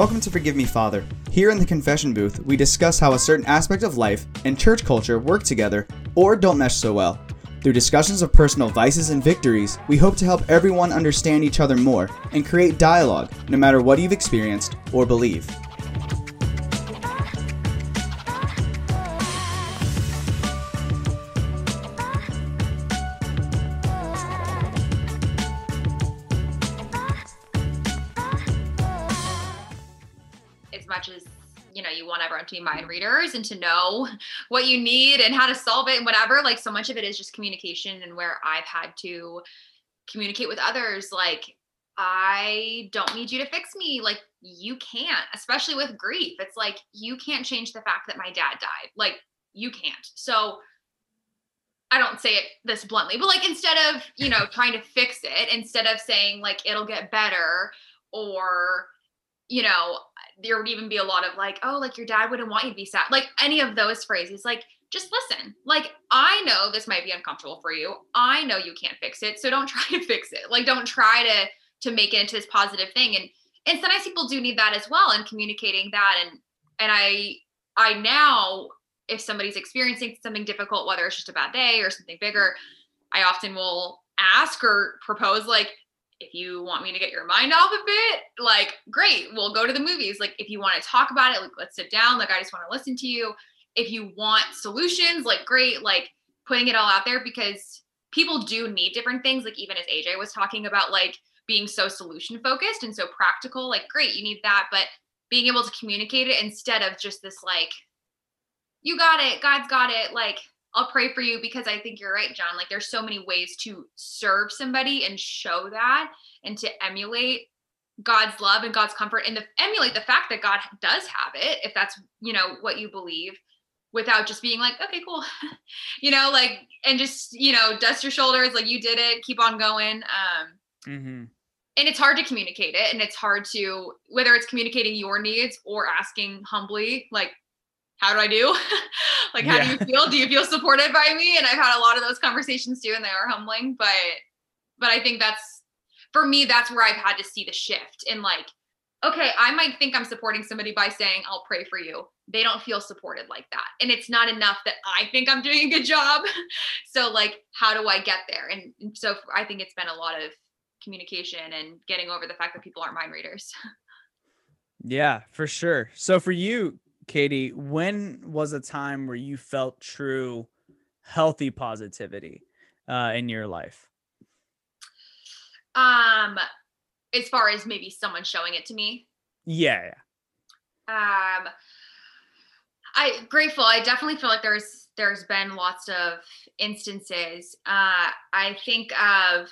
Welcome to Forgive Me Father. Here in the confession booth, we discuss how a certain aspect of life and church culture work together or don't mesh so well. Through discussions of personal vices and victories, we hope to help everyone understand each other more and create dialogue, no matter what you've experienced or believe. Know you want everyone to be mind readers and to know what you need and how to solve it and whatever like so much of it is just communication and where i've had to communicate with others like i don't need you to fix me like you can't especially with grief. It's like you can't change the fact that my dad died like you can't. So I don't say it this bluntly, but like instead of, you know, trying to fix it, instead of saying like it'll get better or, you know, there would even be a lot of like, oh, like your dad wouldn't want you to be sad. Like any of those phrases, like just listen. Like I know this might be uncomfortable for you. I know you can't fix it. So don't try to fix it. Like don't try to to make it into this positive thing. And and sometimes people do need that as well and communicating that. And and I I now if somebody's experiencing something difficult, whether it's just a bad day or something bigger, I often will ask or propose like if you want me to get your mind off a bit, like, great, we'll go to the movies. Like, if you want to talk about it, like, let's sit down. Like, I just want to listen to you. If you want solutions, like, great, like, putting it all out there because people do need different things. Like, even as AJ was talking about, like, being so solution focused and so practical, like, great, you need that. But being able to communicate it instead of just this, like, you got it, God's got it, like, I'll pray for you because I think you're right, John. Like there's so many ways to serve somebody and show that and to emulate God's love and God's comfort and to emulate the fact that God does have it, if that's, you know, what you believe, without just being like, okay, cool. you know, like and just, you know, dust your shoulders, like you did it, keep on going. Um mm-hmm. and it's hard to communicate it and it's hard to whether it's communicating your needs or asking humbly, like how do I do? like, how yeah. do you feel? Do you feel supported by me? And I've had a lot of those conversations too, and they are humbling. But, but I think that's for me, that's where I've had to see the shift in like, okay, I might think I'm supporting somebody by saying, I'll pray for you. They don't feel supported like that. And it's not enough that I think I'm doing a good job. so, like, how do I get there? And, and so I think it's been a lot of communication and getting over the fact that people aren't mind readers. Yeah, for sure. So for you, Katie, when was a time where you felt true healthy positivity uh, in your life? Um, as far as maybe someone showing it to me. Yeah. Um, I grateful. I definitely feel like there's there's been lots of instances. Uh, I think of.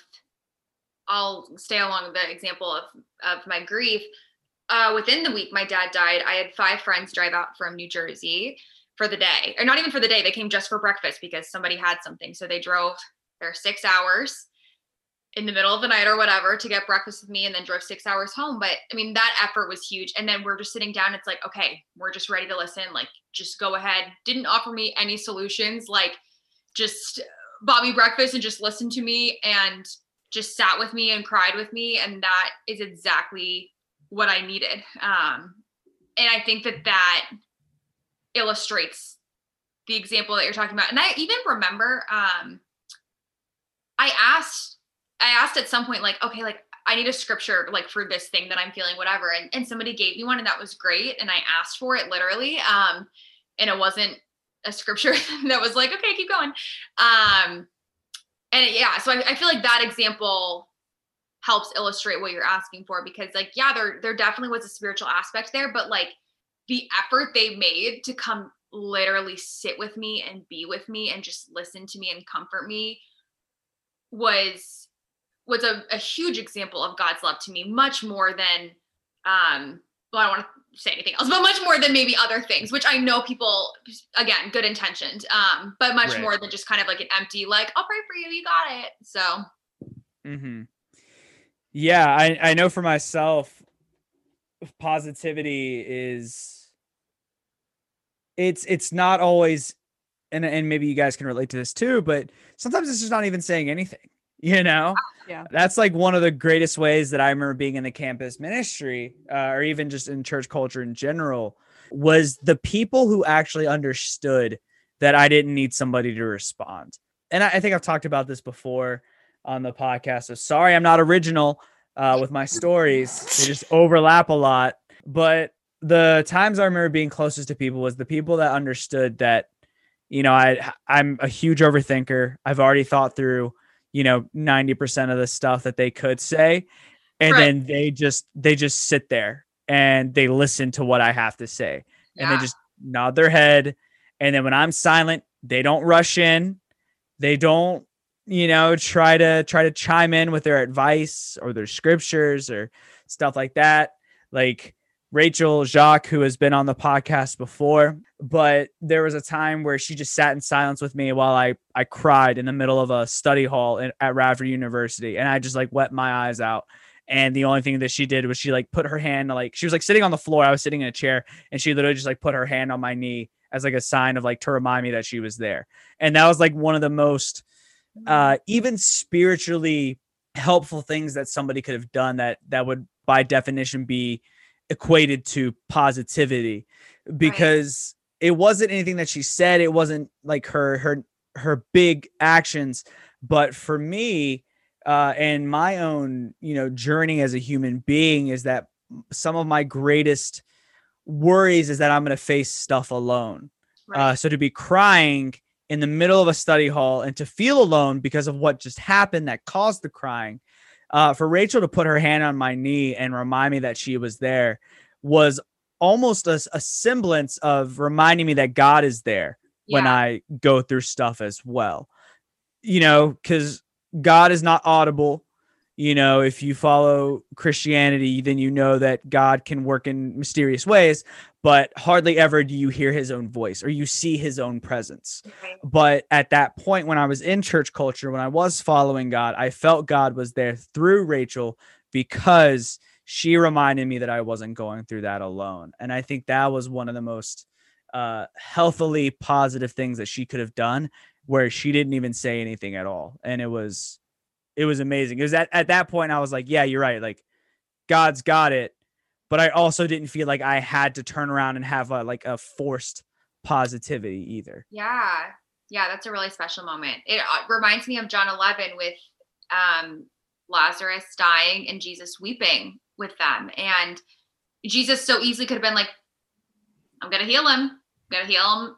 I'll stay along the example of of my grief uh, within the week my dad died, I had five friends drive out from New Jersey for the day, or not even for the day. They came just for breakfast because somebody had something. So they drove their six hours in the middle of the night or whatever to get breakfast with me and then drove six hours home. But I mean, that effort was huge. And then we're just sitting down. It's like, okay, we're just ready to listen. Like, just go ahead. Didn't offer me any solutions. Like, just bought me breakfast and just listened to me and just sat with me and cried with me. And that is exactly what I needed. Um, and I think that that illustrates the example that you're talking about. And I even remember um, I asked I asked at some point like okay like I need a scripture like for this thing that I'm feeling whatever and, and somebody gave me one and that was great and I asked for it literally um and it wasn't a scripture that was like okay keep going um and it, yeah so I, I feel like that example helps illustrate what you're asking for because like yeah there there definitely was a spiritual aspect there but like the effort they made to come literally sit with me and be with me and just listen to me and comfort me was was a, a huge example of God's love to me, much more than um well, I don't want to say anything else, but much more than maybe other things, which I know people again, good intentioned, um, but much right. more than just kind of like an empty, like, I'll pray for you, you got it. So mm-hmm. Yeah, I, I know for myself, positivity is it's it's not always and and maybe you guys can relate to this too, but sometimes it's just not even saying anything. you know Yeah. that's like one of the greatest ways that i remember being in the campus ministry uh, or even just in church culture in general was the people who actually understood that i didn't need somebody to respond and i, I think i've talked about this before on the podcast. So sorry i'm not original uh, with my stories. They just overlap a lot. But the times i remember being closest to people was the people that understood that you know i i'm a huge overthinker. I've already thought through you know 90% of the stuff that they could say. And Right. then they just they just sit there and they listen to what i have to say. And they just nod their head. And then when i'm silent they don't rush in. They don't you know try to try to chime in with their advice or their scriptures or stuff like that like Rachel Jacques, who has been on the podcast before, but there was a time where she just sat in silence with me while I I cried in the middle of a study hall in, at Radford University, and I just like wept my eyes out. And the only thing that she did was she like put her hand like she was like sitting on the floor. I was sitting in a chair, and she literally just like put her hand on my knee as like a sign of like to remind me that she was there. And that was like one of the most uh even spiritually helpful things that somebody could have done that that would by definition be equated to positivity. Because it wasn't anything that she said. It wasn't like her her her big actions. But for me uh and my own you know journey as a human being is that some of my greatest worries is that i'm going to face stuff alone. Uh, so to be crying in the middle of a study hall and to feel alone because of what just happened that caused the crying, uh, for Rachel to put her hand on my knee and remind me that she was there was almost a, a semblance of reminding me that God is there when I go through stuff as well. You know, because God is not audible. You know, if you follow Christianity, then you know that God can work in mysterious ways, but hardly ever do you hear his own voice or you see his own presence. Right. But at that point, when I was in church culture, when I was following God, I felt God was there through Rachel because she reminded me that I wasn't going through that alone. And I think that was one of the most uh, healthily positive things that she could have done where she didn't even say anything at all. And it was, it was amazing. It was at, at that point, I was like, yeah, you're right. Like God's got it. But I also didn't feel like I had to turn around and have a, like a forced positivity either. Yeah. Yeah, that's a really special moment. It uh, reminds me of John 11 with um, Lazarus dying and Jesus weeping with them. And Jesus so easily could have been like, I'm going to heal him. I'm going to heal him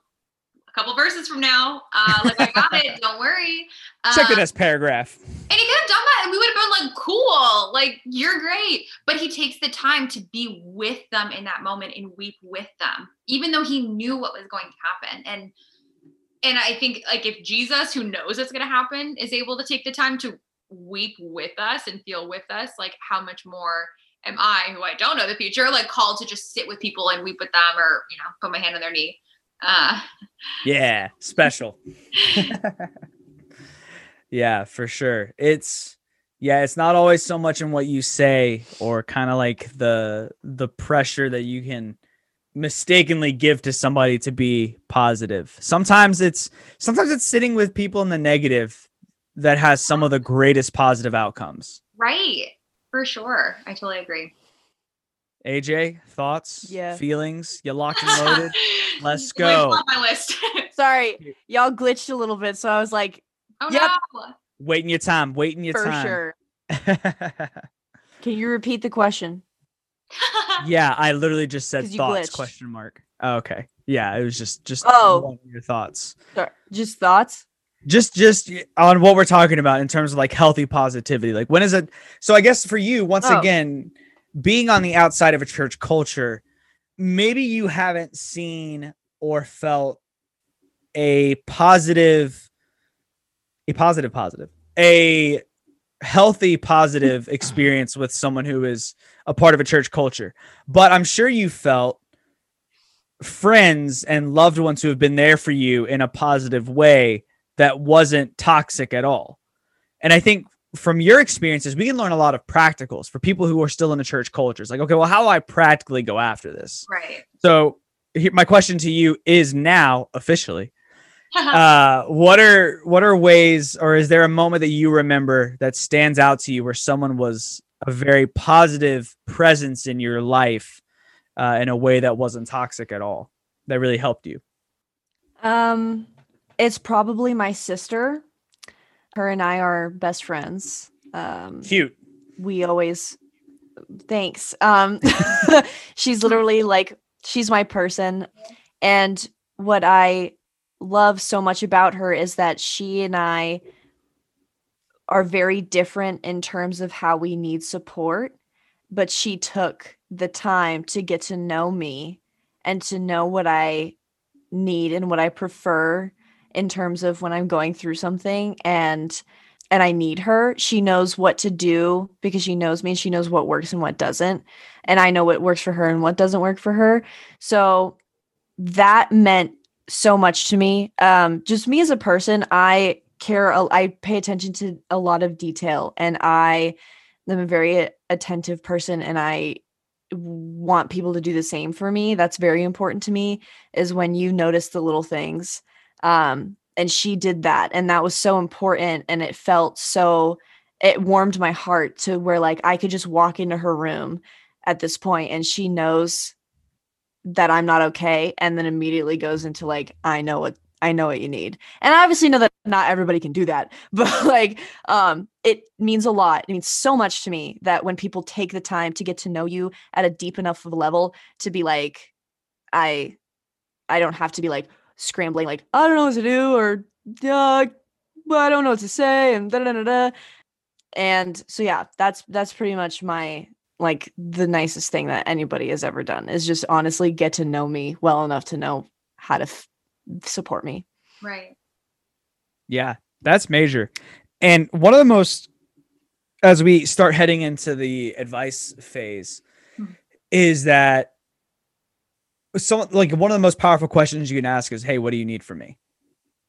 a couple verses from now. Uh, like, I got it. Don't worry. Check the Um, next paragraph. and he could have done that and we would have been like, cool, like you're great. But he takes the time to be with them in that moment and weep with them, even though he knew what was going to happen. And and I think like if Jesus, who knows what's gonna happen, is able to take the time to weep with us and feel with us, like how much more am I, who I don't know the future, like called to just sit with people and weep with them or, you know, put my hand on their knee. Uh Yeah, special. yeah, for sure. It's yeah, it's not always so much in what you say or kind of like the the pressure that you can mistakenly give to somebody to be positive. Sometimes it's sometimes it's sitting with people in the negative that has some of the greatest positive outcomes. right. For sure. I totally agree. AJ, thoughts, Yeah. feelings, you locked and loaded. Let's go. On my list. Sorry, y'all glitched a little bit, so I was like, oh Yep. no. waiting your time, waiting your for time. For sure. Can you repeat the question? Yeah, I literally just said thoughts glitched. question mark. Oh, okay. Yeah, it was just just Oh. your thoughts. Sorry, just thoughts. Just just on what we're talking about in terms of like healthy positivity. Like when is it so I guess for you once Oh. again being on the outside of a church culture, maybe you haven't seen or felt a positive a positive positive. A healthy positive experience with someone who is a part of a church culture. But I'm sure you felt friends and loved ones who have been there for you in a positive way that wasn't toxic at all. And I think from your experiences, we can learn a lot of practicals for people who are still in the church culture. It's like, okay, well, how do I practically go after this? right. So here, my question to you is now officially, uh, what are what are ways, or is there a moment that you remember that stands out to you where someone was a very positive presence in your life uh, in a way that wasn't toxic at all that really helped you? Um, it's probably my sister. Her and I are best friends. Um, Cute. we always thanks um she's literally like she's my person and what i love so much about her is that she and i are very different in terms of how we need support but she took the time to get to know me and to know what i need and what i prefer in terms of when i'm going through something and and I need her. She knows what to do because she knows me and she knows what works and what doesn't. And I know what works for her and what doesn't work for her. So that meant so much to me. Um, just me as a person, I care, I pay attention to a lot of detail and I am a very attentive person and I want people to do the same for me. That's very important to me is when you notice the little things. Um, and she did that and that was so important and it felt so it warmed my heart to where like I could just walk into her room at this point and she knows that I'm not okay and then immediately goes into like I know what I know what you need. And I obviously know that not everybody can do that, but like um it means a lot. It means so much to me that when people take the time to get to know you at a deep enough level to be like I I don't have to be like scrambling like I don't know what to do or uh, but I don't know what to say and da da da da. And so yeah, that's that's pretty much my like the nicest thing that anybody has ever done is just honestly get to know me well enough to know how to f- support me. Right. Yeah, that's major. And one of the most, as we start heading into the advice phase, Mhm. is that so like one of the most powerful questions you can ask is, "Hey, what do you need from me?"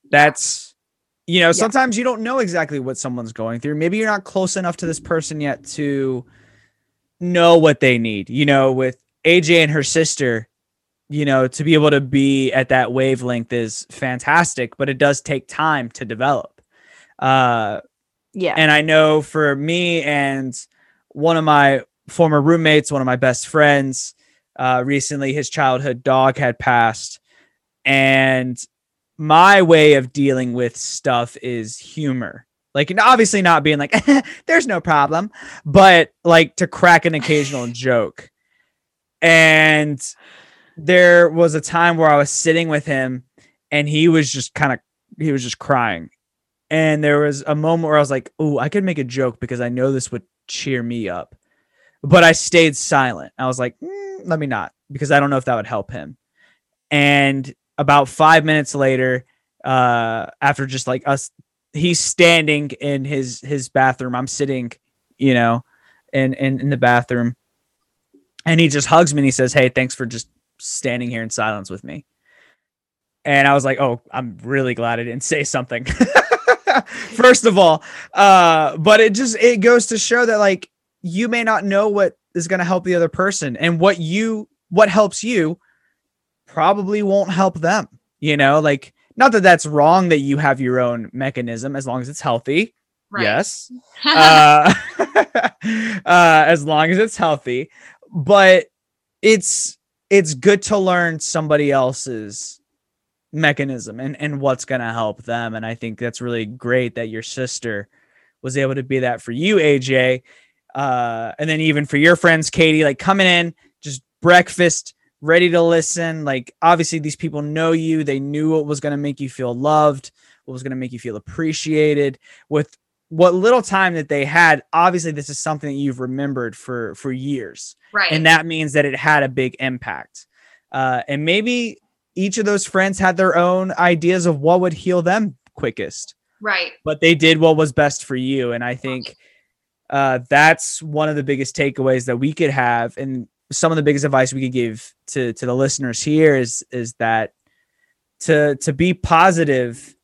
That's you know, sometimes you don't know exactly what someone's going through. Maybe you're not close enough to this person yet to know what they need. You know, with AJ and her sister, you know, to be able to be at that wavelength is fantastic, but it does take time to develop. Uh, Yeah. and I know for me and one of my former roommates, one of my best friends, uh, recently his childhood dog had passed. And my way of dealing with stuff is humor. Like, obviously not being like, there's no problem, but like to crack an occasional joke. And there was a time where I was sitting with him and he was just kind of, he was just crying and there was a moment where I was like, "Oh, I could make a joke because I know this would cheer me up," but I stayed silent. I was like, "Mm, "Let me not," because I don't know if that would help him. And about five minutes later, uh, after just like us, he's standing in his his bathroom. I'm sitting, you know, in in, in the bathroom, and he just hugs me and he says, "Hey, thanks for just standing here in silence with me." And I was like, "Oh, I'm really glad I didn't say something." First of all, uh, but it just it goes to show that like you may not know what is going to help the other person, and what you what helps you probably won't help them. You know, like not that that's wrong that you have your own mechanism as long as it's healthy. Right. Yes, uh, uh, as long as it's healthy. But it's it's good to learn somebody else's mechanism and and what's going to help them. And I think that's really great that your sister was able to be that for you, AJ. Uh, and then even for your friends, Katie, like coming in, just breakfast, ready to listen. Like obviously, these people know you. They knew what was going to make you feel loved, what was going to make you feel appreciated. With what little time that they had, obviously, this is something that you've remembered for for years, right. and that means that it had a big impact. Uh, and maybe each of those friends had their own ideas of what would heal them quickest right. but they did what was best for you and i think uh, that's one of the biggest takeaways that we could have and some of the biggest advice we could give to to the listeners here is is that to to be positive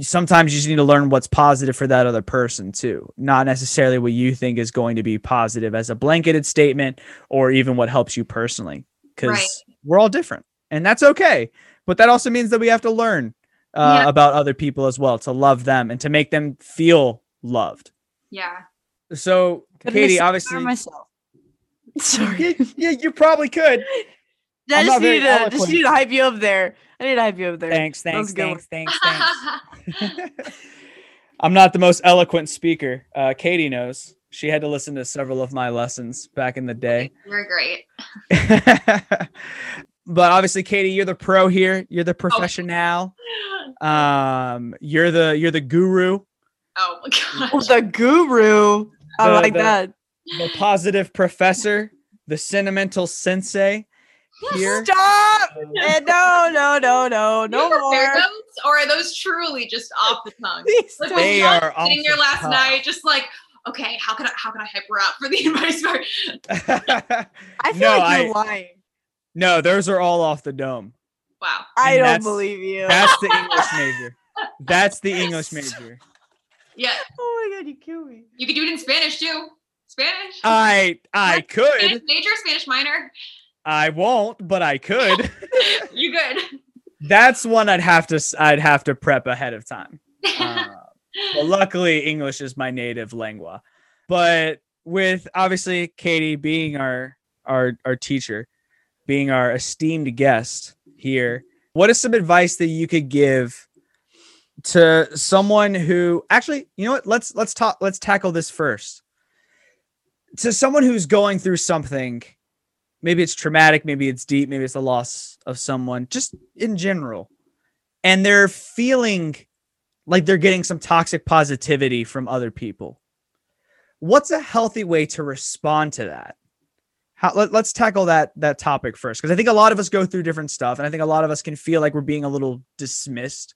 sometimes you just need to learn what's positive for that other person too not necessarily what you think is going to be positive as a blanketed statement or even what helps you personally because Right. we're all different and that's okay but that also means that we have to learn uh, Yeah. about other people as well, to love them and to make them feel loved. Yeah. So, Couldn't Katie, said it obviously, myself. Sorry. yeah, yeah, you probably could. I I'm just need to just need to hype you up there. I need to hype you up there. Thanks, That thanks, thanks, thanks, thanks. I'm not the most eloquent speaker. Uh, Katie knows. She had to listen to several of my lessons back in the day. You're great. but obviously, Katie, you're the pro here. You're the professional. Um, you're the you're the guru, Oh my Oh, gosh. the guru. I The- like the- that. the positive professor, the sentimental sensei. Here, Stop! Eh, no, no, no, no, no more. those, or are those truly just off the tongue? Please Like They are off sitting there the last cuff. night, just like, okay, how can I how can I hype her up for the advice part? I feel No, like you're I- lying. no, those are all off the dome. Wow. I don't believe you. That's the English major. That's the English major. Yeah. oh my god, you kill me. You could do it in Spanish too. Spanish. I I Spanish could. major, Spanish minor. I won't, but I could. you could. That's one I'd have to I'd have to prep ahead of time. Uh, but luckily, English is my native lingua. But with obviously Katie being our our our teacher, being our esteemed guest here, what is some advice that you could give to someone who actually, you know what? Let's let's talk. Let's tackle this first. To someone who's going through something, maybe it's traumatic, maybe it's deep, maybe it's the loss of someone, just in general, and they're feeling like they're getting some toxic positivity from other people. What's a healthy way to respond to that? How, let, us tackle that that topic first because I think a lot of us go through different stuff, and I think a lot of us can feel like we're being a little dismissed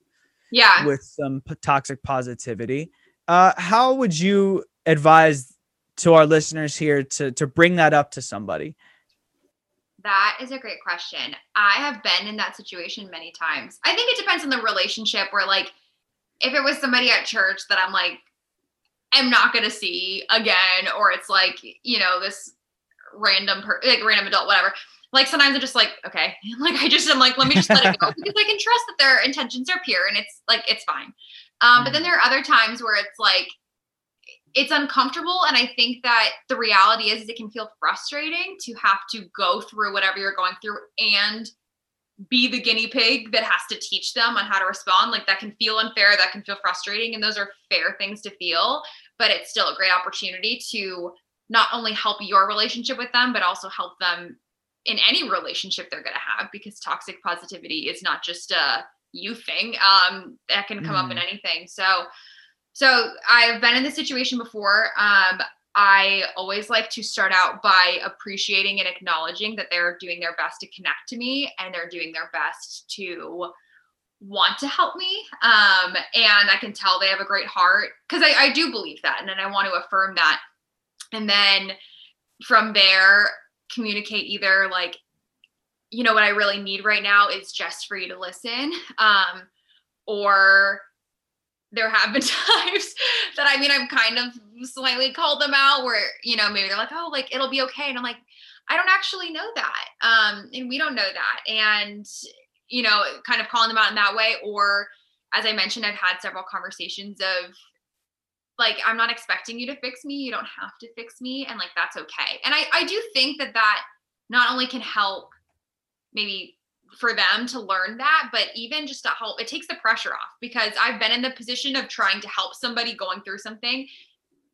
yeah. with some toxic positivity. Uh, how would you advise to our listeners here to to bring that up to somebody? That is a great question. I have been in that situation many times. I think it depends on the relationship where like if it was somebody at church that I'm like I'm not going to see again or it's like, you know, this random per- like random adult whatever. Like sometimes I'm just like, okay, like I just am like, let me just let it go because I can trust that their intentions are pure and it's like it's fine. Um, but then there are other times where it's like it's uncomfortable and i think that the reality is, is it can feel frustrating to have to go through whatever you're going through and be the guinea pig that has to teach them on how to respond. Like that can feel unfair that can feel frustrating and those are fair things to feel but it's still a great opportunity to not only help your relationship with them but also help them in any relationship they're going to have because toxic positivity is not just a you thing um that can come up in anything so so I've been in this situation before. Um, I always like to start out by appreciating and acknowledging that they're doing their best to connect to me and they're doing their best to want to help me. Um, and I can tell they have a great heart because I, I do believe that. And then I want to affirm that. And then from there, communicate either like, you know, what I really need right now is just for you to listen. Um, or there have been times that I mean I've kind of slightly called them out where you know maybe they're like oh like it'll be okay and I'm like I don't actually know that um and we don't know that and you know kind of calling them out in that way or as I mentioned I've had several conversations of like I'm not expecting you to fix me you don't have to fix me and like that's okay and I I do think that that not only can help maybe for them to learn that, but even just to help, it takes the pressure off because I've been in the position of trying to help somebody going through something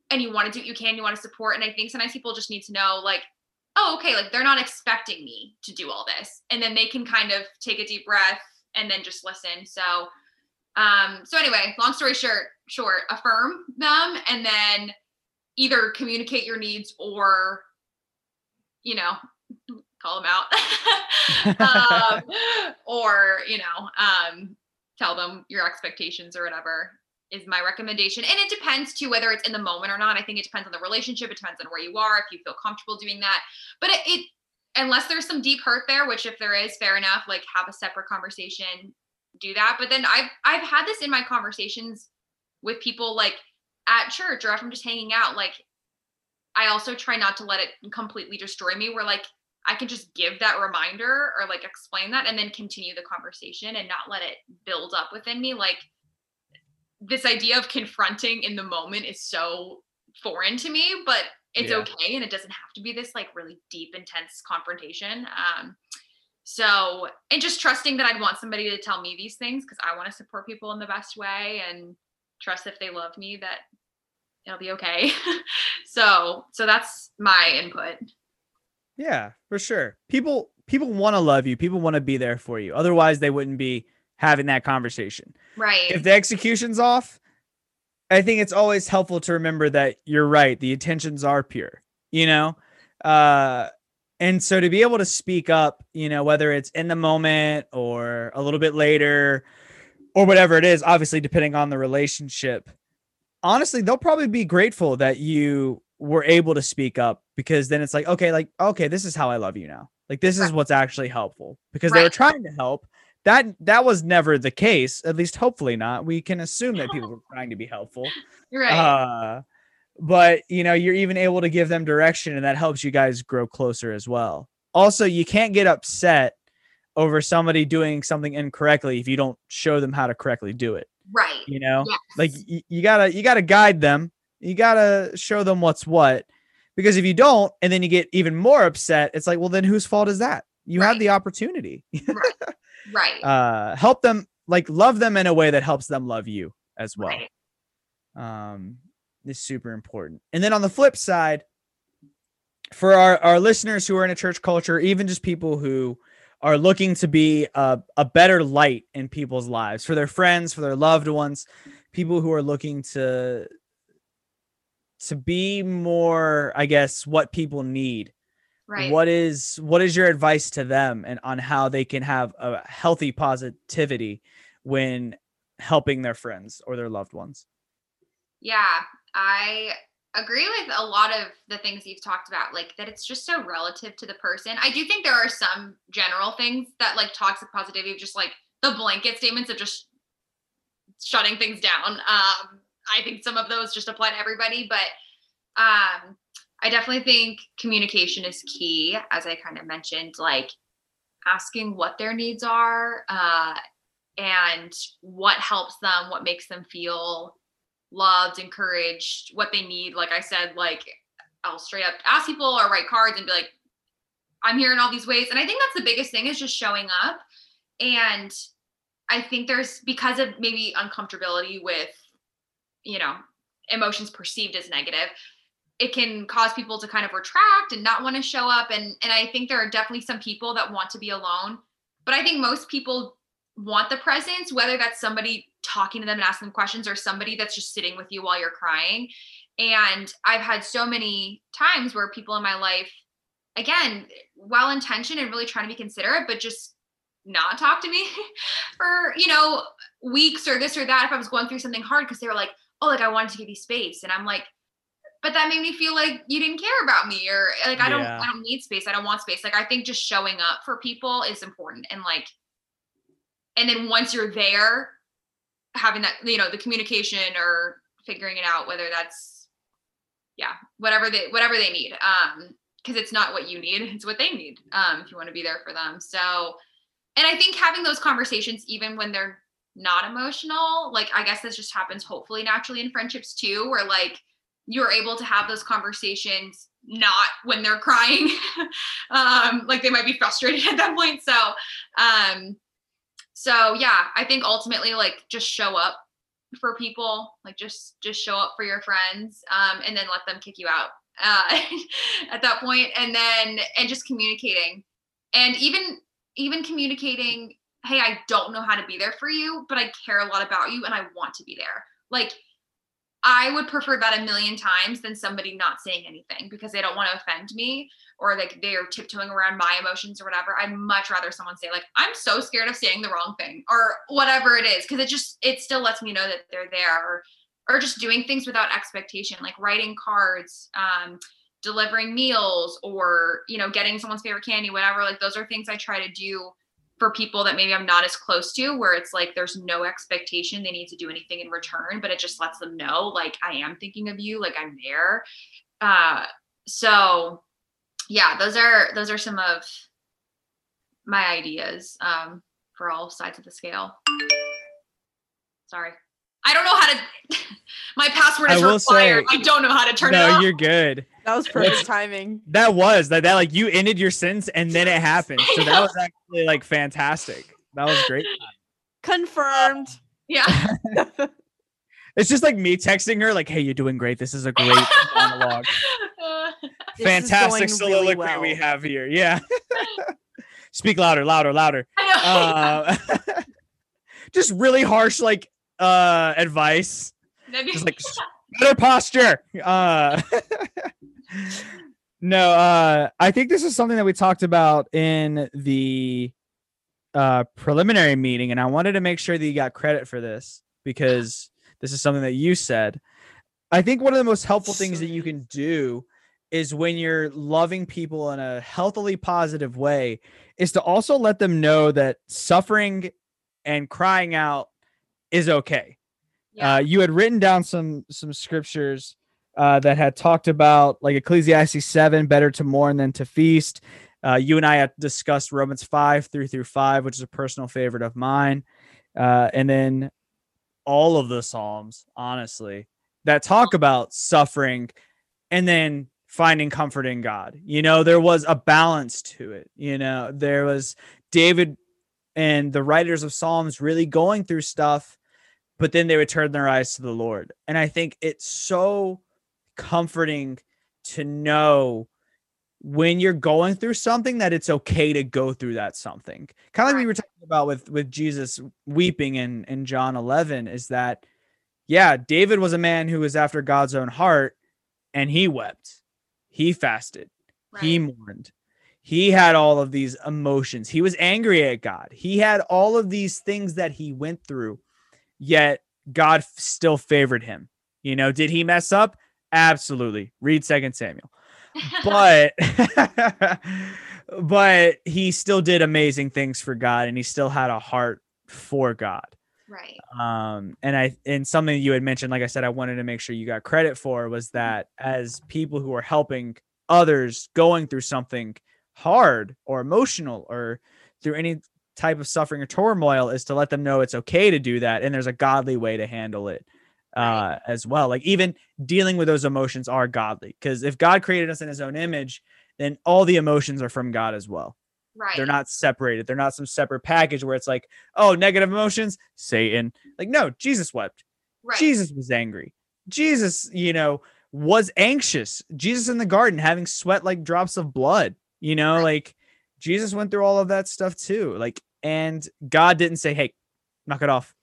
and you want to do what you can, you want to support. And I think sometimes people just need to know, like, oh, okay, like they're not expecting me to do all this. And then they can kind of take a deep breath and then just listen. So, um, so anyway, long story short, short, affirm them and then either communicate your needs or, you know, call them out. Um, or you know um, tell them your expectations or whatever is my recommendation. And it depends too whether it's in the moment or not. I think it depends on the relationship. It depends on where you are if you feel comfortable doing that. But it, it unless there's some deep hurt there which if there is fair enough like have a separate conversation do that but then i've i've had this in my conversations with people like at church or if i'm just hanging out like i also try not to let it completely destroy me where like I can just give that reminder or like explain that and then continue the conversation and not let it build up within me. Like this idea of confronting in the moment is so foreign to me, but it's Yeah. okay and it doesn't have to be this like really deep, intense confrontation. Um, so and just trusting that I'd want somebody to tell me these things because I want to support people in the best way and trust if they love me that it'll be okay. so so that's my input. Yeah, for sure. People people want to love you. People want to be there for you. Otherwise, they wouldn't be having that conversation. Right. If the execution's off, I think it's always helpful to remember that you're right. The intentions are pure, you know? Uh and so to be able to speak up, you know, whether it's in the moment or a little bit later or whatever it is, obviously depending on the relationship, honestly, they'll probably be grateful that you were able to speak up because then it's like, okay, like, okay, this is how I love you now. Like this is what's actually helpful because they were trying to help. That that was never the case, at least hopefully not. We can assume that people were trying to be helpful. right. Uh but you know, you're even able to give them direction and that helps you guys grow closer as well. Also, you can't get upset over somebody doing something incorrectly if you don't show them how to correctly do it right. you know Yes. like y- you gotta you gotta guide them you gotta show them what's what because if you don't and then you get even more upset it's like well then whose fault is that you had Right. the opportunity right. uh help them like love them in a way that helps them love you as well right. um is super important. And then on the flip side for our, our listeners who are in a church culture even just people who are looking to be a, a better light in people's lives for their friends for their loved ones people who are looking to to be more i guess what people need. Right. what is what is your advice to them and on how they can have a healthy positivity when helping their friends or their loved ones? Yeah, I agree with a lot of the things you've talked about, like that it's just so relative to the person. I do think there are some general things that like toxic positivity, just like the blanket statements of just shutting things down. Um, I think some of those just apply to everybody, but um, I definitely think communication is key, as I kind of mentioned, like asking what their needs are uh, and what helps them, what makes them feel loved, encouraged, what they need. Like I said, like I'll straight up ask people or write cards and be like, I'm here in all these ways. And I think that's the biggest thing is just showing up. And I think there's because of maybe uncomfortability with, you know, emotions perceived as negative, it can cause people to kind of retract and not want to show up. And and I think there are definitely some people that want to be alone. But I think most people want the presence, whether that's somebody talking to them and asking them questions or somebody that's just sitting with you while you're crying. And I've had so many times where people in my life, again, well intentioned and really trying to be considerate, but just not talk to me for, you know, weeks or this or that if I was going through something hard because they were like, oh, like I wanted to give you space. And I'm like, but that made me feel like you didn't care about me or like I don't Yeah. I don't need space. I don't want space. Like I think just showing up for people is important and like and then once you're there having that you know the communication or figuring it out whether that's yeah whatever they whatever they need um because it's not what you need it's what they need um if you want to be there for them. So and i think having those conversations even when they're not emotional like i guess this just happens hopefully naturally in friendships too where like you're able to have those conversations not when they're crying um like they might be frustrated at that point. So um so yeah i think ultimately like just show up for people like just just show up for your friends um and then let them kick you out uh at that point and then and just communicating. And even even communicating hey i don't know how to be there for you but i care a lot about you and i want to be there. Like I would prefer that a million times than somebody not saying anything because they don't want to offend me or like they're tiptoeing around my emotions or whatever. I'd much rather someone say like I'm so scared of saying the wrong thing or whatever it is because it just it still lets me know that they're there or or just doing things without expectation like writing cards um delivering meals or you know getting someone's favorite candy whatever like those are things I try to do for people that maybe I'm not as close to, where it's like there's no expectation they need to do anything in return, but it just lets them know, like, I am thinking of you, like, I'm there. Uh, so, yeah, those are those are some of my ideas um, for all sides of the scale. Sorry. I don't know how to. my password is will required. say- I don't know how to turn it no, off. you're good. That was perfect timing. That was that that like you ended your sentence and then it happened. So that was actually like fantastic. That was great. Confirmed. Yeah. It's just like me texting her like, "Hey, you're doing great. This is a great monologue. This is Fantastic going really soliloquy we have here." Yeah. Speak louder, louder, louder. I know. Uh, just really harsh like uh advice. Just like better posture. Uh No, uh I think this is something that we talked about in the uh preliminary meeting and I wanted to make sure that you got credit for this because this is something that you said. I think one of the most helpful things that you can do is when you're loving people in a healthily positive way is to also let them know that suffering and crying out is okay. Yeah. Uh, you had written down some some scriptures uh, that had talked about like Ecclesiastes seven, better to mourn than to feast. Uh, you and I had discussed Romans five three through five, which is a personal favorite of mine, uh, and then all of the Psalms, honestly, that talk about suffering, and then finding comfort in God. You know, there was a balance to it. You know, there was David and the writers of Psalms really going through stuff but then they would turn their eyes to the Lord. And I think it's so comforting to know when you're going through something that it's okay to go through that something. Kind of like we were talking about with with Jesus weeping in in John 11 is that yeah, David was a man who was after God's own heart and he wept. He fasted. He mourned. He had all of these emotions. He was angry at God. He had all of these things that he went through, yet God still favored him. You know, did he mess up? Absolutely. Read Second Samuel. But but he still did amazing things for God and he still had a heart for God. right. Um, and I and something you had mentioned, like I said, I wanted to make sure you got credit for was that as people who are helping others going through something hard or emotional or through any type of suffering or turmoil, is to let them know it's okay to do that, and there's a godly way to handle it uh as well like even dealing with those emotions are godly because if god created us in his own image then all the emotions are from god as well Right. they're not separated. They're not some separate package where it's like, oh, negative emotions, Satan. Like, no, Jesus wept. right. Jesus was angry. Jesus, you know, was anxious. Jesus in the garden having sweat like drops of blood, you know, Right. like Jesus went through all of that stuff too. Like, and God didn't say, hey, knock it off.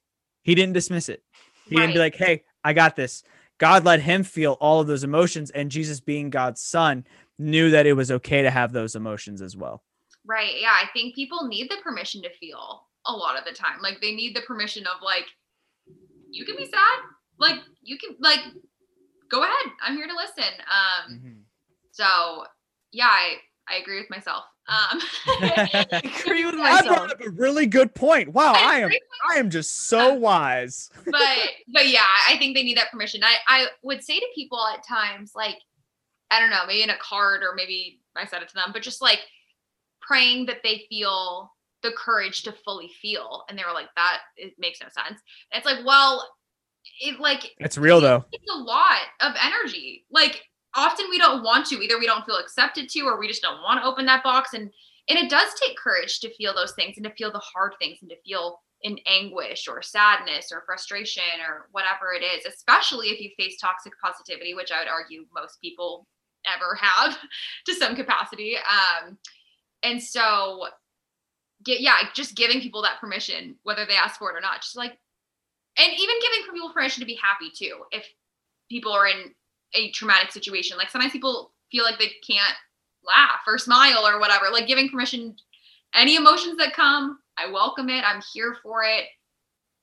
He didn't dismiss it. He didn't be like, hey, I got this. God let him feel all of those emotions. And Jesus, being God's son, knew that it was okay to have those emotions as well. Right. Yeah. I think people need the permission to feel a lot of the time. Like they need the permission of like, you can be sad. Like you can like go ahead. I'm here to listen. Um so yeah, I, I agree with myself. Um Agree with I myself. brought up a really good point. Wow, I I am I am just so wise. but but yeah, I think they need that permission. I I would say to people at times like I don't know, maybe in a card or maybe I said it to them, but just like praying that they feel the courage to fully feel, and they were like, "That it makes no sense." And it's like, well, it like It's real though. it's a lot of energy. Like often we don't want to. Either we don't feel accepted to, or we just don't want to open that box. And and it does take courage to feel those things and to feel the hard things and to feel in anguish or sadness or frustration or whatever it is, especially if you face toxic positivity, which I would argue most people ever have to some capacity. Um, and so get yeah, just giving people that permission, whether they ask for it or not, just like and even giving people permission to be happy too if people are in a traumatic situation like sometimes people feel like they can't laugh or smile or whatever like giving permission any emotions that come i welcome it i'm here for it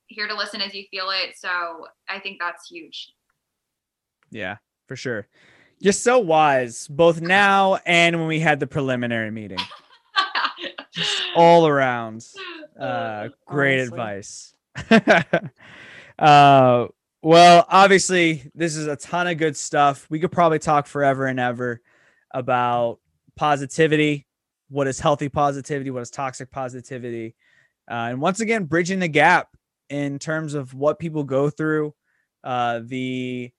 here to listen as you feel it so i think that's huge Yeah, for sure. You're so wise, both now and when we had the preliminary meeting. All around. Uh great Honestly. advice. uh well, obviously, this is a ton of good stuff. We could probably talk forever and ever about positivity, what is healthy positivity, what is toxic positivity, uh, and once again, bridging the gap in terms of what people go through, uh, the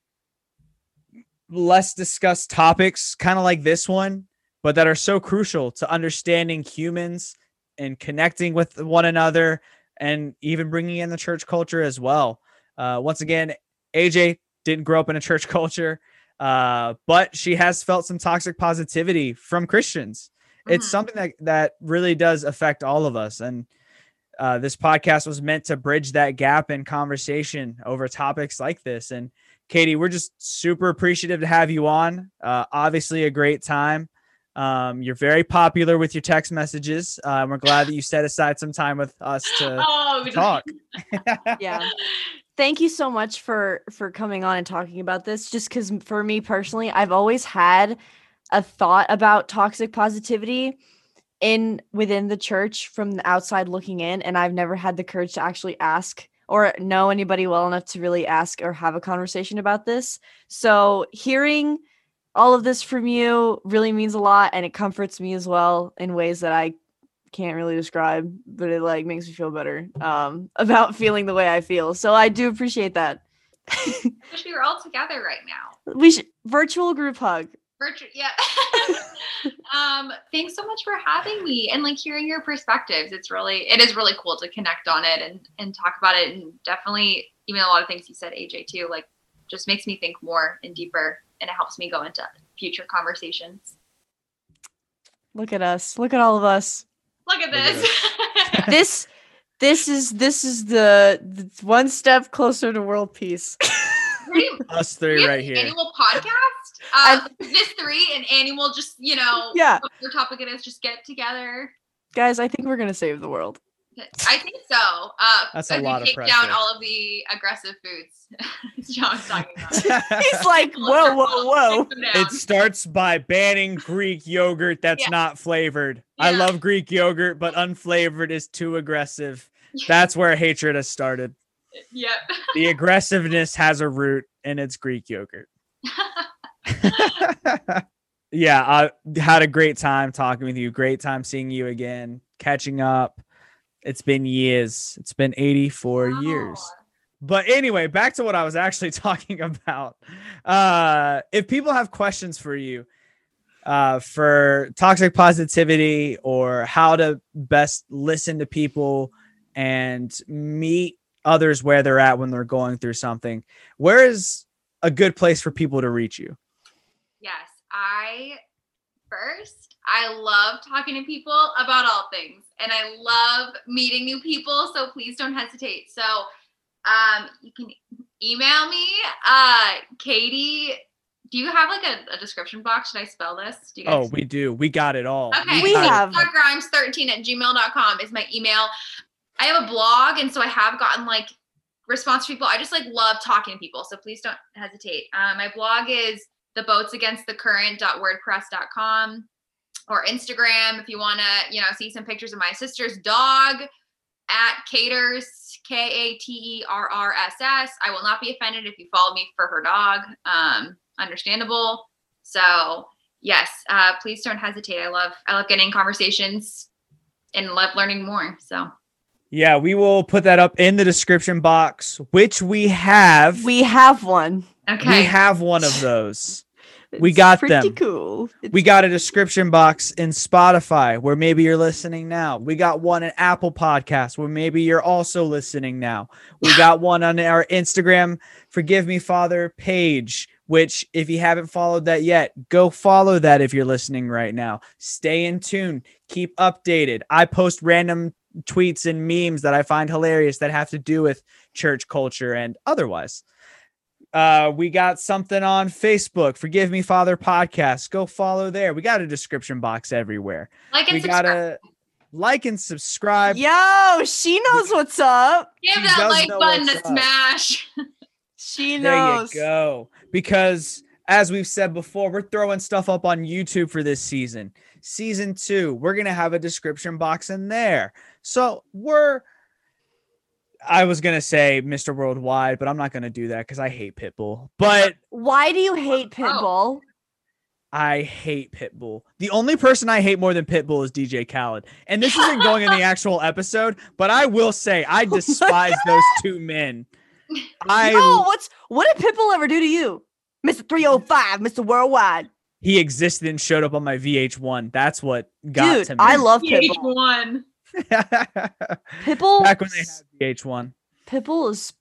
less discussed topics, kind of like this one, but that are so crucial to understanding humans and connecting with one another and even bringing in the church culture as well. Uh, once again, AJ didn't grow up in a church culture, uh, but she has felt some toxic positivity from Christians. It's Mhm. something that that really does affect all of us, and uh, this podcast was meant to bridge that gap in conversation over topics like this. And Katie, we're just super appreciative to have you on. Uh, obviously, a great time. Um, you're very popular with your text messages. Uh, and we're glad that you set aside some time with us to oh, talk. Yeah. Thank you so much for for coming on and talking about this. Just because for me personally, I've always had a thought about toxic positivity in within the church from the outside looking in, and I've never had the courage to actually ask or know anybody well enough to really ask or have a conversation about this. So hearing all of this from you really means a lot and it comforts me as well in ways that I can't really describe, but it like makes me feel better um about feeling the way I feel. So I do appreciate that. wish we were all together right now. we should virtual group hug. Virtual, yeah. um, thanks so much for having me and like hearing your perspectives. It's really, it is really cool to connect on it and and talk about it. And definitely, even a lot of things you said, AJ, too, like just makes me think more and deeper, and it helps me go into future conversations. Look at us. Look at all of us. Look at this. This this is this is the, the one step closer to world peace. Pretty Us three right here. Annual podcast. Uh, this three and annual, just you know, yeah. whatever topic it is, just get together. Guys, I think we're gonna save the world. I think so. Uh, That's a lot of take pressure. down all of the aggressive foods. John's talking about. He's like, whoa, whoa, whoa. Take them down. It starts by banning Greek yogurt that's Yeah. not flavored. I love Greek yogurt, but unflavored is too aggressive. That's where hatred has started. Yep. The aggressiveness has a root, and it's Greek yogurt. yeah, I had a great time talking with you. Great time seeing you again, catching up. It's been years. It's been 84 years. But anyway, back to what I was actually talking about. Uh, if people have questions for you uh, for toxic positivity or how to best listen to people and meet others where they're at when they're going through something, where is a good place for people to reach you? Yes, I first I love talking to people about all things, and I love meeting new people. So please don't hesitate. So, um, you can email me, uh, Katie. Do you have like a, a description box? Should I spell this? Do you Oh, we do. We got it all. Okay. We got have- grimes13 at gmail.com is my email. I have a blog, and so I have gotten like response to people. I just like love talking to people. So please don't hesitate. Um, my blog is the or Instagram if you want to, you know, see some pictures of my sister's dog at Caters, K A T E R R S S. I will not be offended if you follow me for her dog. Um, understandable. So yes, uh, please don't hesitate. I love I love getting conversations and love learning more. So Yeah, we will put that up in the description box, which we have. We have one. okay. we have one of those. We It's got pretty them. cool. We got a description box in Spotify where maybe you're listening now. We got one in Apple Podcasts where maybe you're also listening now. We got one on our Instagram, Forgive Me Father page, which if you haven't followed that yet, go follow that if you're listening right now. Stay in tune, keep updated. I post random tweets and memes that I find hilarious that have to do with church culture and otherwise. Uh, we got something on Facebook, Forgive Me Father podcast. Go follow there. We got a description box everywhere. like and we subscribe. gotta like and subscribe. Yo, she knows what's up. Give She that like button to up. smash. She knows. There you go. Because as we've said before, we're throwing stuff up on YouTube for this season. Season two, we're gonna have a description box in there. So we're I was gonna say Mr. Worldwide, but I'm not gonna do that because I hate Pitbull. But Why do you hate. Pitbull? I hate Pitbull. The only person I hate more than Pitbull is DJ Khaled. And this isn't going in the actual episode, but I will say I despise those two men. I Yo, what's what did Pitbull ever do to you, Mister Three Hundred Five, Mister Worldwide? he existed and showed up on my VH1. That's what got Dude, to me. I love Pitbull. VH1. Pitbull. Back when they had VH1. Pitbull is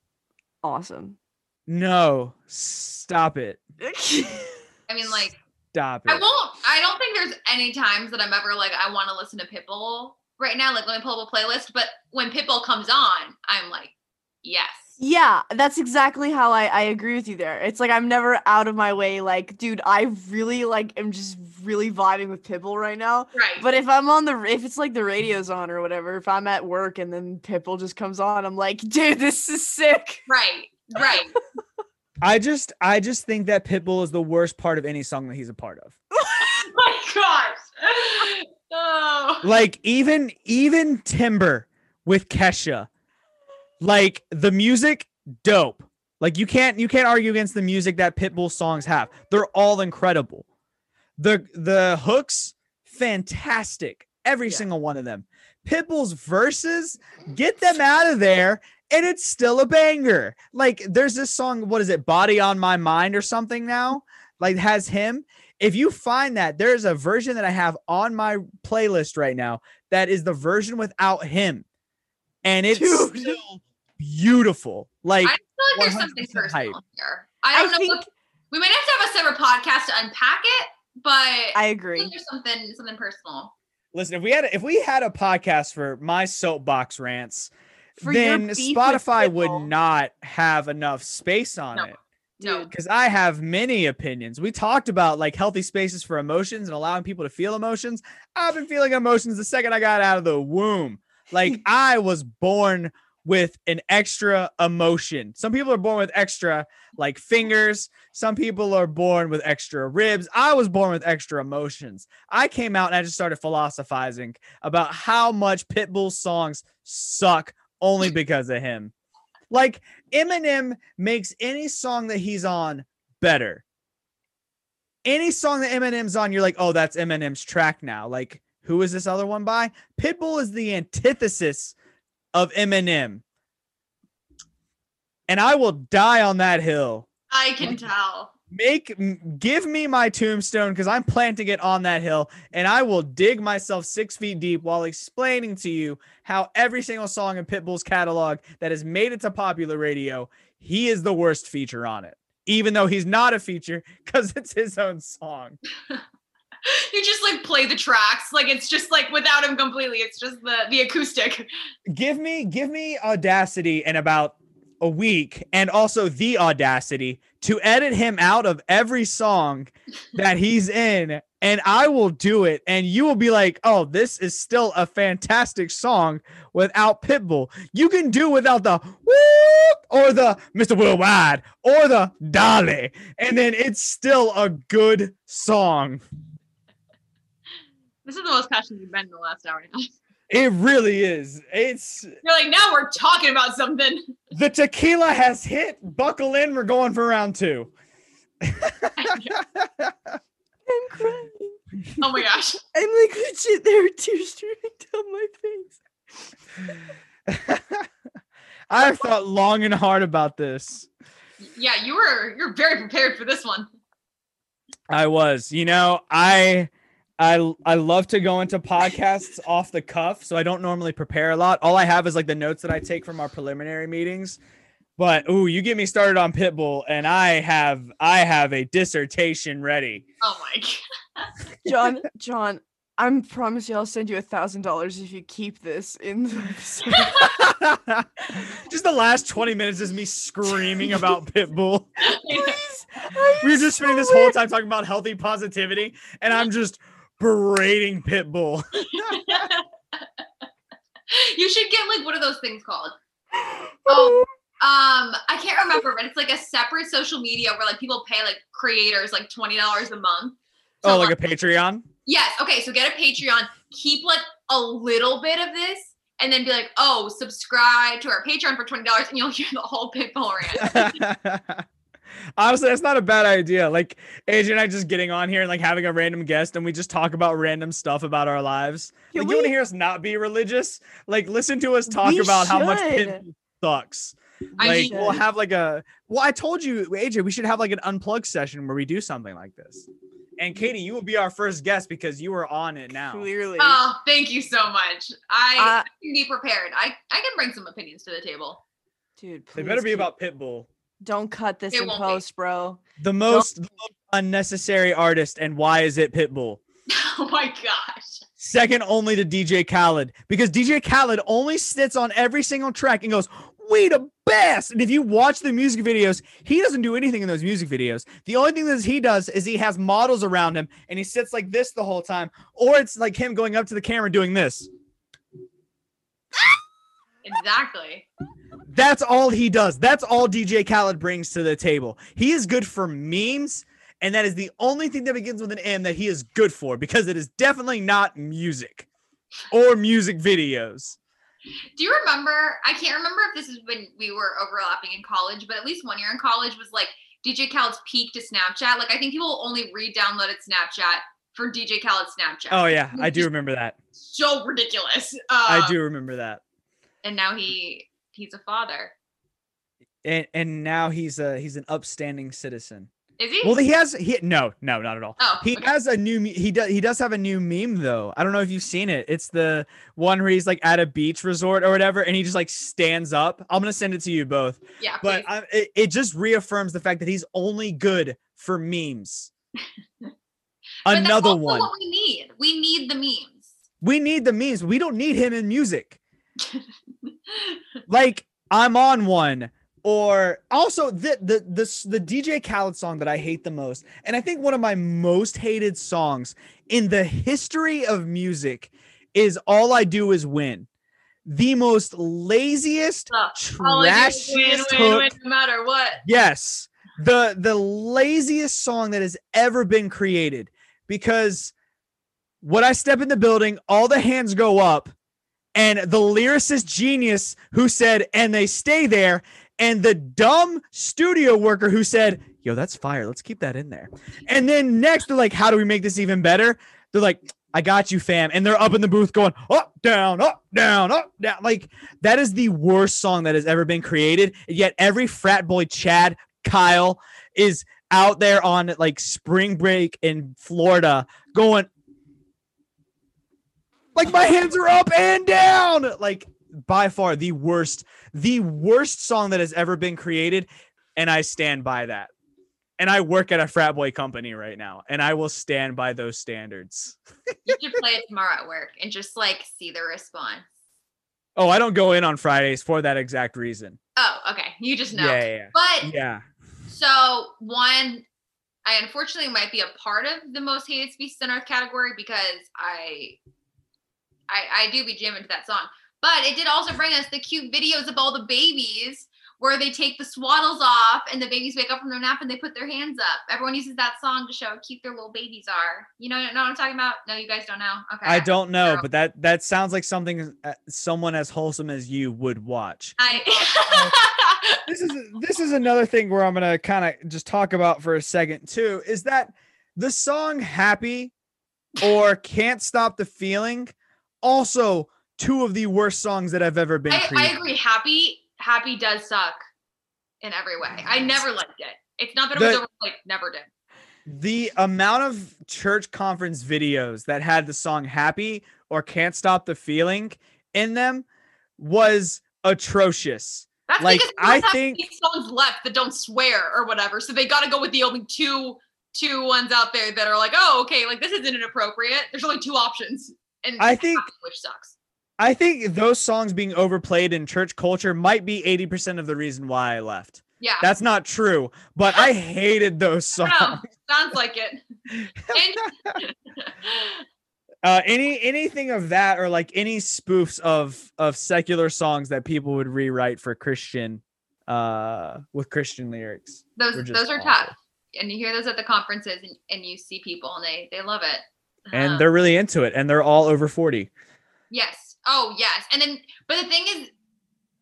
awesome. No, stop it. I mean, like, Stop it. I won't. I don't think there's any times that I'm ever like I want to listen to Pitbull right now. Like let me pull up a playlist. But when Pitbull comes on, I'm like, yes. Yeah, that's exactly how I, I agree with you there. It's like I'm never out of my way. Like, dude, I really like am just really vibing with Pitbull right now. Right. But if I'm on the if it's like the radio's on or whatever, if I'm at work and then Pitbull just comes on, I'm like, dude, this is sick. right. Right. I just I just think that Pitbull is the worst part of any song that he's a part of. oh my gosh. Oh. Like even even Timber with Kesha. Like the music dope. Like you can't you can't argue against the music that Pitbull songs have. They're all incredible. The the hooks fantastic. Every Yeah. single one of them. Pitbull's verses get them out of there and it's still a banger. Like there's this song what is it? Body on my mind or something now? Like has him if you find that there's a version that I have on my playlist right now that is the version without him, and it's Dude. still beautiful. Like I feel like there's something personal hype. here. I don't I know. think- if, we might have to have a separate podcast to unpack it, but I, I feel agree. like there's something something personal. listen, if we had if we had a podcast for my soapbox rants, For then Spotify would not have enough space on No. it. No. Because I have many opinions. We talked about like healthy spaces for emotions and allowing people to feel emotions. I've been feeling emotions the second I got out of the womb. Like I was born with an extra emotion. Some people are born with extra like fingers. Some people are born with extra ribs. I was born with extra emotions. I came out and I just started philosophizing about how much Pitbull's songs suck only because of him. Like Eminem makes any song that he's on better. Any song that Eminem's on, you're like, oh, that's Eminem's track now. Like, who is this other one by? Pitbull is the antithesis of Eminem. And I will die on that hill. I can tell. Make give me my tombstone because I'm planting it on that hill, and I will dig myself six feet deep while explaining to you how every single song in Pitbull's catalog that has made it to popular radio, he is the worst feature on it. Even though he's not a feature because it's his own song. You just like play the tracks, like it's just like without him completely. It's just the the acoustic. Give me give me audacity in about a week and also the audacity to edit him out of every song that he's in and I will do it and you will be like, "Oh, this is still a fantastic song without Pitbull." You can do without the whoop or the Mr. Worldwide or the Dale and then it's still a good song. This is the most passionate you've been in the last hour. now. It really is. It's You're like now we're talking about something. The tequila has hit. Buckle in. We're going for round two. I'm crying. Oh my gosh. I'm like legit. There are tears streaming down my face. I've thought long and hard about this. Yeah, you were you're very prepared for this one. I was, you know, I I I love to go into podcasts off the cuff, so I don't normally prepare a lot. All I have is like the notes that I take from our preliminary meetings. But ooh, you get me started on Pitbull, and I have I have a dissertation ready. Oh my god. John, John, I promise you I'll send you a thousand dollars if you keep this in the just the last 20 minutes is me screaming about Pitbull. Please. We were just spending this whole time talking about healthy positivity, and I'm just berating Pitbull. you should get like what are those things called? Oh, um, I can't remember, but it's like a separate social media where like people pay like creators like twenty dollars a month. to, Oh, like a Patreon? yes. Okay, so get a Patreon. Keep like a little bit of this, and then be like, oh, subscribe to our Patreon for twenty dollars, and you'll hear the whole Pitbull rant. Honestly, that's not a bad idea. Like AJ and I just getting on here and like having a random guest and we just talk about random stuff about our lives. Can like you want to hear us not be religious? Like listen to us talk We about how much should. Pitbull sucks. I Like mean, we'll have like a well, I told you, AJ, we should have like an unplugged session where we do something like this. And Katie, you will be our first guest because you are on it now. Clearly. oh, thank you so much. I, Uh, I can be prepared. I, I can bring some opinions to the table. Dude, They better be keep- about Pitbull. Don't cut this It in won't be. post, bro. The most, the most unnecessary artist, and why is it Pitbull? oh my gosh. Second only to DJ Khaled because DJ Khaled only sits on every single track and goes, "We the best." And if you watch the music videos, he doesn't do anything in those music videos. The only thing that he does is he has models around him and he sits like this the whole time, or it's like him going up to the camera doing this. Exactly. That's all he does. That's all DJ Khaled brings to the table. He is good for memes, and that is the only thing that begins with an M that he is good for because it is definitely not music or music videos. Do you remember? I can't remember if this is when we were overlapping in college, but at least one year in college was like DJ Khaled's peak to Snapchat. Like I think people only re-downloaded Snapchat for DJ Khaled's Snapchat. Oh yeah, I do remember that. so ridiculous. I Um, do remember that. And now he he's a father. And and now he's a he's an upstanding citizen. Is he? Well, he has he no no not at all. oh, He okay. has a new he does he does have a new meme though. I don't know if you've seen it. It's the one where he's like at a beach resort or whatever, and he just like stands up. I'm gonna send it to you both. yeah, but. I, it, it just reaffirms the fact that he's only good for memes. Another one. What we need. We need the memes. We need the memes. We don't need him in music. Like I'm on one. Or also the the the the DJ Khaled song that I hate the most, and I think one of my most hated songs in the history of music is "All I Do Is Win." The most laziest, Ugh, All I do is win, trashiest win, hook win, no matter what. Yes. The the laziest song that has ever been created because when I step in the building, all the hands go up and the lyricist genius who said and they stay there and the dumb studio worker who said, "Yo, that's fire. Let's keep that in there." And then next they're like, "How do we make this even better?" They're like, "I got you, fam." And they're up in the booth going, "Up, down, up, down, up, down." Like that is the worst song that has ever been created. And yet every frat boy Chad, Kyle is out there on like spring break in Florida going like my hands are up and down. Like by far the worst, the worst song that has ever been created. And I stand by that. And I work at a frat boy company right now, and I will stand by those standards. You should play it tomorrow at work and just like see the response. Oh, I don't go in on Fridays for that exact reason. Oh, okay. You just know. Yeah, yeah, But yeah. yeah. So one, I unfortunately might be a part of the most hated species on earth category because I, I, I do be jamming to that song. But it did also bring us the cute videos of all the babies where they take the swaddles off and the babies wake up from their nap and they put their hands up. Everyone uses that song to show how cute their little babies are. You know, know what I'm talking about? No, you guys don't know. Okay. I don't know, Girl. but that that sounds like something uh, someone as wholesome as you would watch. I. this is this is another thing where I'm gonna kind of just talk about for a second too. Is that the song "Happy" or "Can't Stop the Feeling" also two of the worst songs that I've ever been I, I agree. Happy, happy does suck in every way. I never liked it. It's not that it was The- like never did. The amount of church conference videos that had the song "Happy" or "Can't Stop the Feeling" in them was atrocious. That's Like, because I think- these songs left that don't swear or whatever, so they got to go with the only two two ones out there that are like, oh, okay, like this isn't inappropriate. There's only two options, and I think- Happy, which sucks. I think those songs being overplayed in church culture might be 80% of the reason why I left. Yeah, That's not true, but I hated those songs. know. sounds like it. And- Uh, any anything of that or like any spoofs of of secular songs that people would rewrite for Christian uh with Christian lyrics. those those are awful. tough, and you hear those at the conferences, and, and you see people, and they they love it. And Um, they're really into it and they're all over 40. Yes. Oh, yes. And then, but the thing is,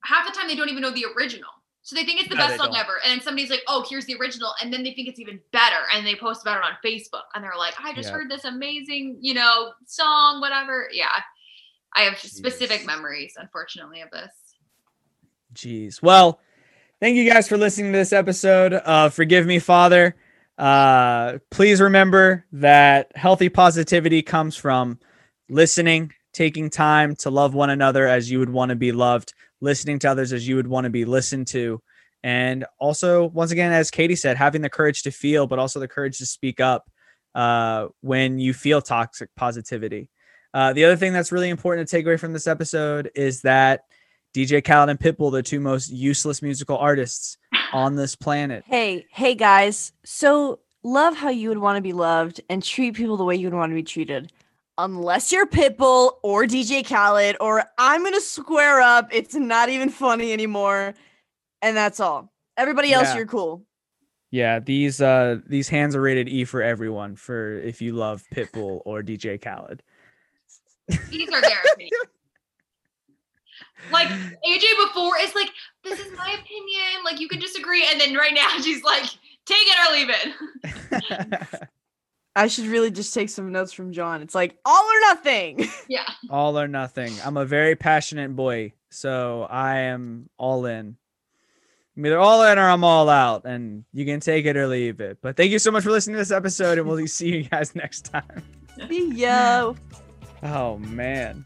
half the time they don't even know the original. So they think it's the No, best song don't. ever. And then somebody's like, oh, here's the original. And then they think it's even better. And they post about it on Facebook. And they're like, I just Yeah. heard this amazing, you know, song, whatever. Yeah. I have specific memories, unfortunately, of this. Jeez. Well, thank you guys for listening to this episode Forgive Me, Father. Uh, please remember that healthy positivity comes from listening, taking time to love one another as you would want to be loved, listening to others as you would want to be listened to. And also, once again, as Katie said, having the courage to feel, but also the courage to speak up uh, when you feel toxic positivity. Uh, the other thing that's really important to take away from this episode is that DJ Khaled and Pitbull, the two most useless musical artists on this planet. Hey, hey guys. So love how you would want to be loved and treat people the way you would want to be treated. Unless you're Pitbull or DJ Khaled, or I'm gonna square up. It's not even funny anymore. And that's all. Everybody else, Yeah. you're cool. Yeah, these uh these hands are rated E for everyone for if you love Pitbull or DJ Khaled. These are their opinions. Like AJ before is like, this is my opinion. Like you can disagree. And then right now she's like, take it or leave it. I should really just take some notes from John. It's like all or nothing. Yeah. all or nothing. I'm a very passionate boy, so I am all in. I'm either all in or I'm all out, and you can take it or leave it. But thank you so much for listening to this episode, and we'll see you guys next time. See ya. Oh man.